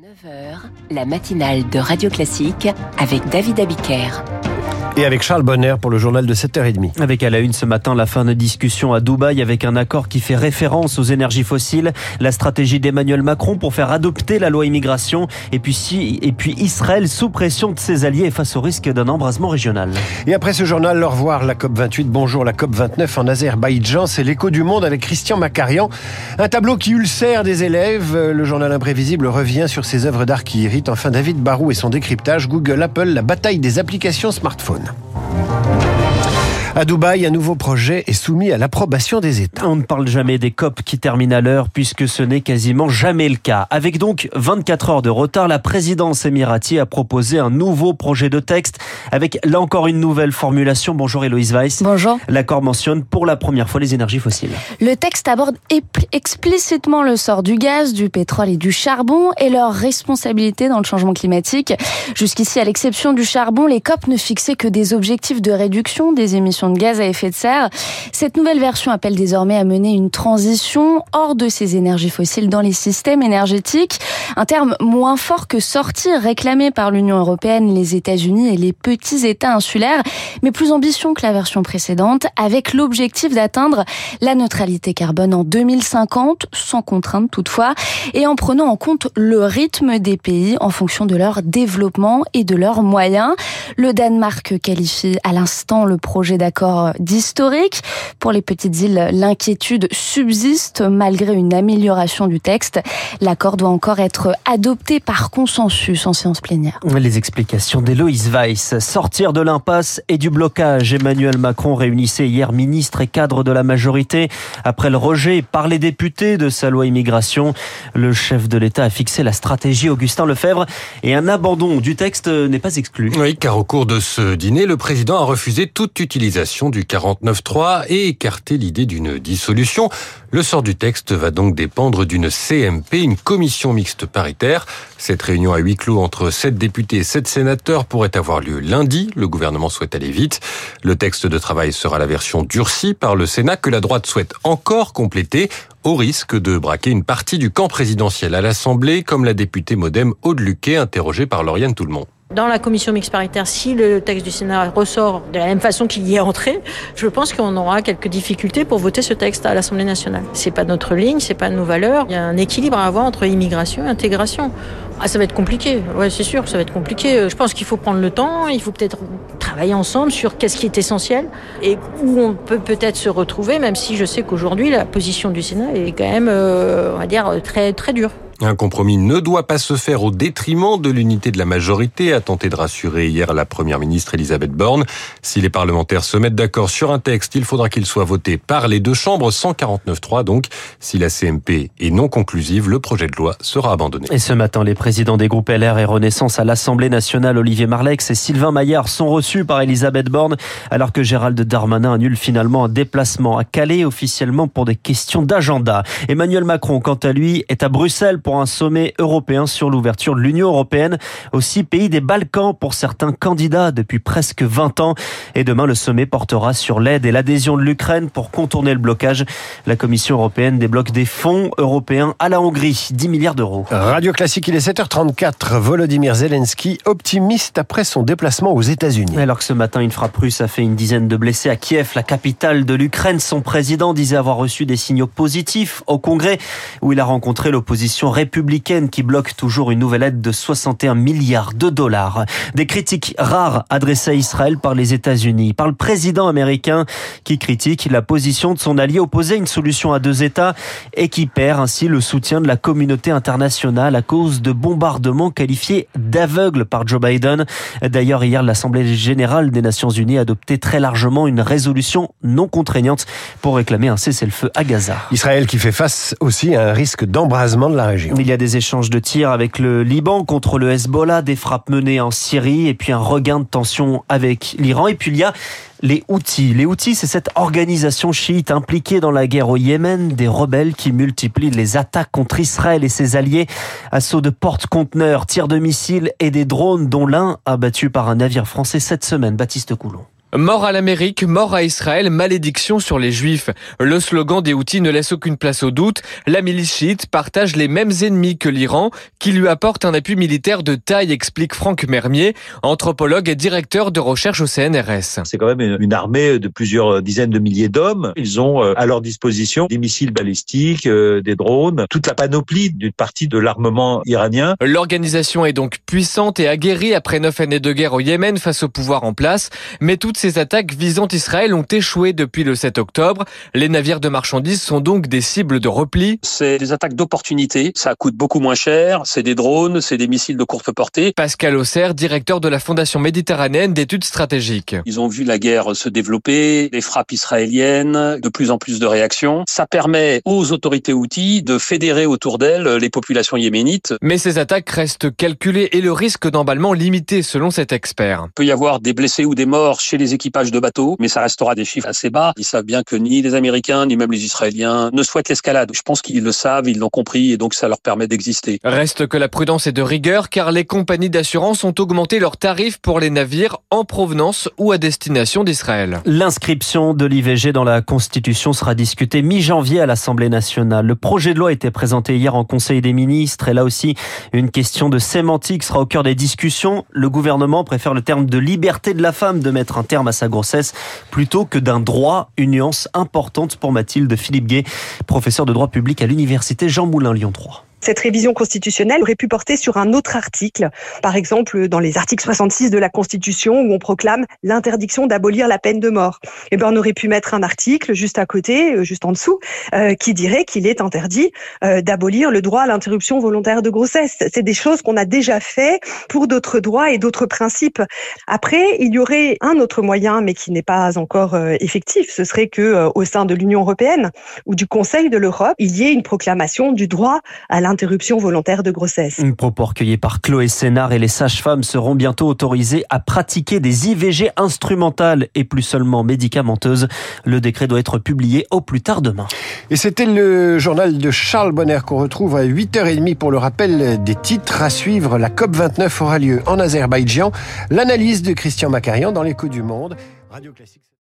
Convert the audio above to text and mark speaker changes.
Speaker 1: 9h, la matinale de Radio Classique avec David Abiker.
Speaker 2: Et avec Charles Bonner pour le journal de 7h30.
Speaker 3: Avec à la une ce matin la fin de discussion à Dubaï avec un accord qui fait référence aux énergies fossiles, la stratégie d'Emmanuel Macron pour faire adopter la loi immigration et puis, si, et puis Israël sous pression de ses alliés face au risque d'un embrasement régional.
Speaker 2: Et après ce journal, au revoir la COP28, bonjour la COP29 en Azerbaïdjan, c'est l'écho du monde avec Christian Macarian. Un tableau qui ulcère des élèves, le journal imprévisible revient sur ces œuvres d'art qui irritent. Enfin David Barou et son décryptage, Google, Apple, la bataille des applications smartphones. வணக்கம் À Dubaï, un nouveau projet est soumis à l'approbation des États.
Speaker 3: On ne parle jamais des COP qui terminent à l'heure puisque ce n'est quasiment jamais le cas. Avec donc 24 heures de retard, la présidence émirati a proposé un nouveau projet de texte avec là encore une nouvelle formulation. Bonjour Héloïse Weiss.
Speaker 4: Bonjour.
Speaker 3: L'accord mentionne pour la première fois les énergies fossiles.
Speaker 4: Le texte aborde explicitement le sort du gaz, du pétrole et du charbon et leur responsabilité dans le changement climatique. Jusqu'ici, à l'exception du charbon, les COP ne fixaient que des objectifs de réduction des émissions de gaz à effet de serre. Cette nouvelle version appelle désormais à mener une transition hors de ces énergies fossiles dans les systèmes énergétiques. Un terme moins fort que sortir, réclamé par l'Union européenne, les États-Unis et les petits États insulaires, mais plus ambition que la version précédente, avec l'objectif d'atteindre la neutralité carbone en 2050, sans contrainte toutefois, et en prenant en compte le rythme des pays en fonction de leur développement et de leurs moyens. Le Danemark qualifie à l'instant le projet d'accord d'accord d'historique. Pour les petites îles, l'inquiétude subsiste malgré une amélioration du texte. L'accord doit encore être adopté par consensus en séance plénière.
Speaker 3: Les explications d'Héloïse Weiss. Sortir de l'impasse et du blocage. Emmanuel Macron réunissait hier ministres et cadres de la majorité. Après le rejet par les députés de sa loi immigration, le chef de l'État a fixé la stratégie Augustin Lefebvre et un abandon du texte n'est pas exclu.
Speaker 5: Oui, car au cours de ce dîner, le président a refusé toute utilisation du 49.3 et écarter l'idée d'une dissolution. Le sort du texte va donc dépendre d'une CMP, une commission mixte paritaire. Cette réunion à huis clos entre sept députés et sept sénateurs pourrait avoir lieu lundi. Le gouvernement souhaite aller vite. Le texte de travail sera la version durcie par le Sénat que la droite souhaite encore compléter au risque de braquer une partie du camp présidentiel à l'Assemblée, comme la députée modem Aude Luquet, interrogée par Lauriane Tout-le-Monde.
Speaker 6: Dans la commission mixte paritaire, si le texte du Sénat ressort de la même façon qu'il y est entré, je pense qu'on aura quelques difficultés pour voter ce texte à l'Assemblée nationale. C'est pas notre ligne, c'est pas nos valeurs. Il y a un équilibre à avoir entre immigration et intégration. Ah, ça va être compliqué. Ouais, c'est sûr, ça va être compliqué. Je pense qu'il faut prendre le temps. Il faut peut-être travailler ensemble sur qu'est-ce qui est essentiel et où on peut peut-être se retrouver, même si je sais qu'aujourd'hui la position du Sénat est quand même, euh, on va dire, très très dure.
Speaker 5: Un compromis ne doit pas se faire au détriment de l'unité de la majorité, a tenté de rassurer hier la première ministre Elisabeth Borne. Si les parlementaires se mettent d'accord sur un texte, il faudra qu'il soit voté par les deux chambres, 149.3 donc. Si la CMP est non conclusive, le projet de loi sera abandonné.
Speaker 3: Et ce matin, les présidents des groupes LR et Renaissance à l'Assemblée nationale, Olivier Marlex et Sylvain Maillard, sont reçus par Elisabeth Borne, alors que Gérald Darmanin annule finalement un déplacement à Calais officiellement pour des questions d'agenda. Emmanuel Macron, quant à lui, est à Bruxelles pour un sommet européen sur l'ouverture de l'Union européenne aux six pays des Balkans pour certains candidats depuis presque 20 ans. Et demain, le sommet portera sur l'aide et l'adhésion de l'Ukraine pour contourner le blocage. La Commission européenne débloque des fonds européens à la Hongrie, 10 milliards d'euros.
Speaker 2: Radio Classique, il est 7h34. Volodymyr Zelensky, optimiste après son déplacement aux États-Unis.
Speaker 3: Alors que ce matin, une frappe russe a fait une dizaine de blessés à Kiev, la capitale de l'Ukraine, son président disait avoir reçu des signaux positifs au Congrès où il a rencontré l'opposition républicaine qui bloque toujours une nouvelle aide de 61 milliards de dollars. Des critiques rares adressées à Israël par les États-Unis, par le président américain qui critique la position de son allié opposé à une solution à deux États et qui perd ainsi le soutien de la communauté internationale à cause de bombardements qualifiés d'aveugles par Joe Biden. D'ailleurs, hier, l'Assemblée générale des Nations Unies a adopté très largement une résolution non contraignante pour réclamer un cessez-le-feu à Gaza.
Speaker 2: Israël qui fait face aussi à un risque d'embrasement de la région.
Speaker 3: Il y a des échanges de tirs avec le Liban contre le Hezbollah, des frappes menées en Syrie et puis un regain de tension avec l'Iran. Et puis il y a les Houthis. Les Houthis, c'est cette organisation chiite impliquée dans la guerre au Yémen, des rebelles qui multiplient les attaques contre Israël et ses alliés, assauts de porte-conteneurs, tirs de missiles et des drones, dont l'un abattu par un navire français cette semaine. Baptiste Coulon.
Speaker 7: Mort à l'Amérique, mort à Israël, malédiction sur les Juifs. Le slogan des Houthis ne laisse aucune place au doute. La milice chiite partage les mêmes ennemis que l'Iran, qui lui apporte un appui militaire de taille, explique Franck Mermier, anthropologue et directeur de recherche au CNRS.
Speaker 8: C'est quand même une armée de plusieurs dizaines de milliers d'hommes. Ils ont euh, à leur disposition des missiles balistiques, euh, des drones, toute la panoplie d'une partie de l'armement iranien.
Speaker 7: L'organisation est donc puissante et aguerrie après neuf années de guerre au Yémen face au pouvoir en place, mais ces attaques visant Israël ont échoué depuis le 7 octobre. Les navires de marchandises sont donc des cibles de repli.
Speaker 9: C'est des attaques d'opportunité. Ça coûte beaucoup moins cher. C'est des drones, c'est des missiles de courte portée.
Speaker 7: Pascal Auxerre, directeur de la Fondation méditerranéenne d'études stratégiques.
Speaker 9: Ils ont vu la guerre se développer, les frappes israéliennes, de plus en plus de réactions. Ça permet aux autorités outils de fédérer autour d'elles les populations yéménites.
Speaker 7: Mais ces attaques restent calculées et le risque d'emballement limité selon cet expert.
Speaker 9: Il peut y avoir des blessés ou des morts chez les équipages de bateaux, mais ça restera des chiffres assez bas. Ils savent bien que ni les Américains, ni même les Israéliens ne souhaitent l'escalade. Je pense qu'ils le savent, ils l'ont compris et donc ça leur permet d'exister.
Speaker 7: Reste que la prudence est de rigueur car les compagnies d'assurance ont augmenté leurs tarifs pour les navires en provenance ou à destination d'Israël.
Speaker 3: L'inscription de l'IVG dans la Constitution sera discutée mi-janvier à l'Assemblée nationale. Le projet de loi a été présenté hier en Conseil des ministres et là aussi une question de sémantique sera au cœur des discussions. Le gouvernement préfère le terme de liberté de la femme de mettre un terme à sa grossesse plutôt que d'un droit, une nuance importante pour Mathilde Philippe Gay, professeur de droit public à l'université Jean Moulin Lyon 3.
Speaker 10: Cette révision constitutionnelle aurait pu porter sur un autre article, par exemple dans les articles 66 de la Constitution où on proclame l'interdiction d'abolir la peine de mort. Eh ben on aurait pu mettre un article juste à côté, euh, juste en dessous, euh, qui dirait qu'il est interdit euh, d'abolir le droit à l'interruption volontaire de grossesse. C'est des choses qu'on a déjà fait pour d'autres droits et d'autres principes. Après, il y aurait un autre moyen, mais qui n'est pas encore effectif. Ce serait que au sein de l'Union européenne ou du Conseil de l'Europe, il y ait une proclamation du droit à interruption volontaire de grossesse.
Speaker 3: Une propos recueilli par Chloé Sénard et les sages-femmes seront bientôt autorisées à pratiquer des IVG instrumentales et plus seulement médicamenteuses. Le décret doit être publié au plus tard demain.
Speaker 2: Et c'était le journal de Charles Bonner qu'on retrouve à 8h30 pour le rappel des titres. À suivre, la COP29 aura lieu en Azerbaïdjan. L'analyse de Christian Macarian dans l'écho du monde. Radio Classique.